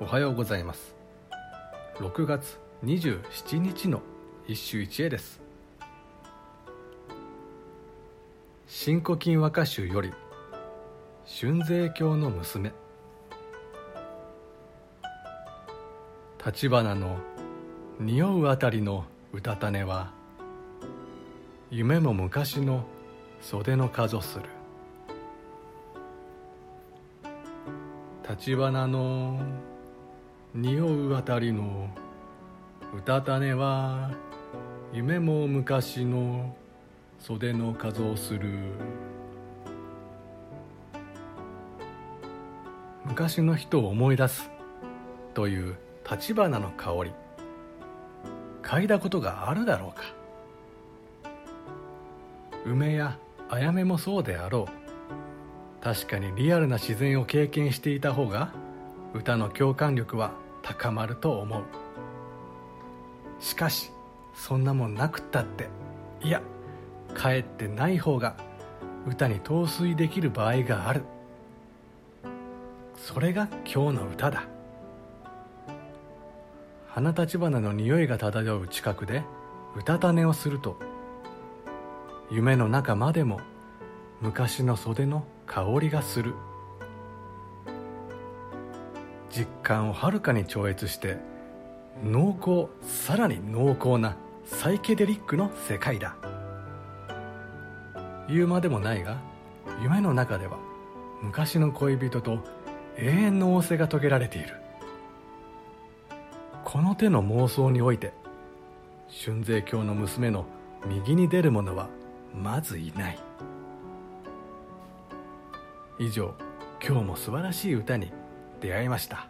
おはようございます。6月27日の一首一会です「新古今和歌集」より「春税教の娘」立花の匂うあたりのうたた寝は夢も昔の袖の数する。立花の匂うあたりのうたた寝は夢も昔の袖の数をする。昔の人を思い出すという立花の香り嗅いだことがあるだろうか。梅やあやめもそうであろう。確かにリアルな自然を経験していた方が歌の共感力は高まると思う。しかしそんなもんなくったって。いやかえってない方が歌に陶酔できる場合がある。それが今日の歌だ。花立花の匂いが漂う近くで歌種をすると夢の中までも昔の袖の香りがする。実感をはるかに超越して濃厚さらに濃厚なサイケデリックの世界だ。言うまでもないが夢の中では昔の恋人と永遠の仰せが遂げられている。この手の妄想において春税教の娘の右に出る者はまずいない。以上今日も素晴らしい歌に出会いました。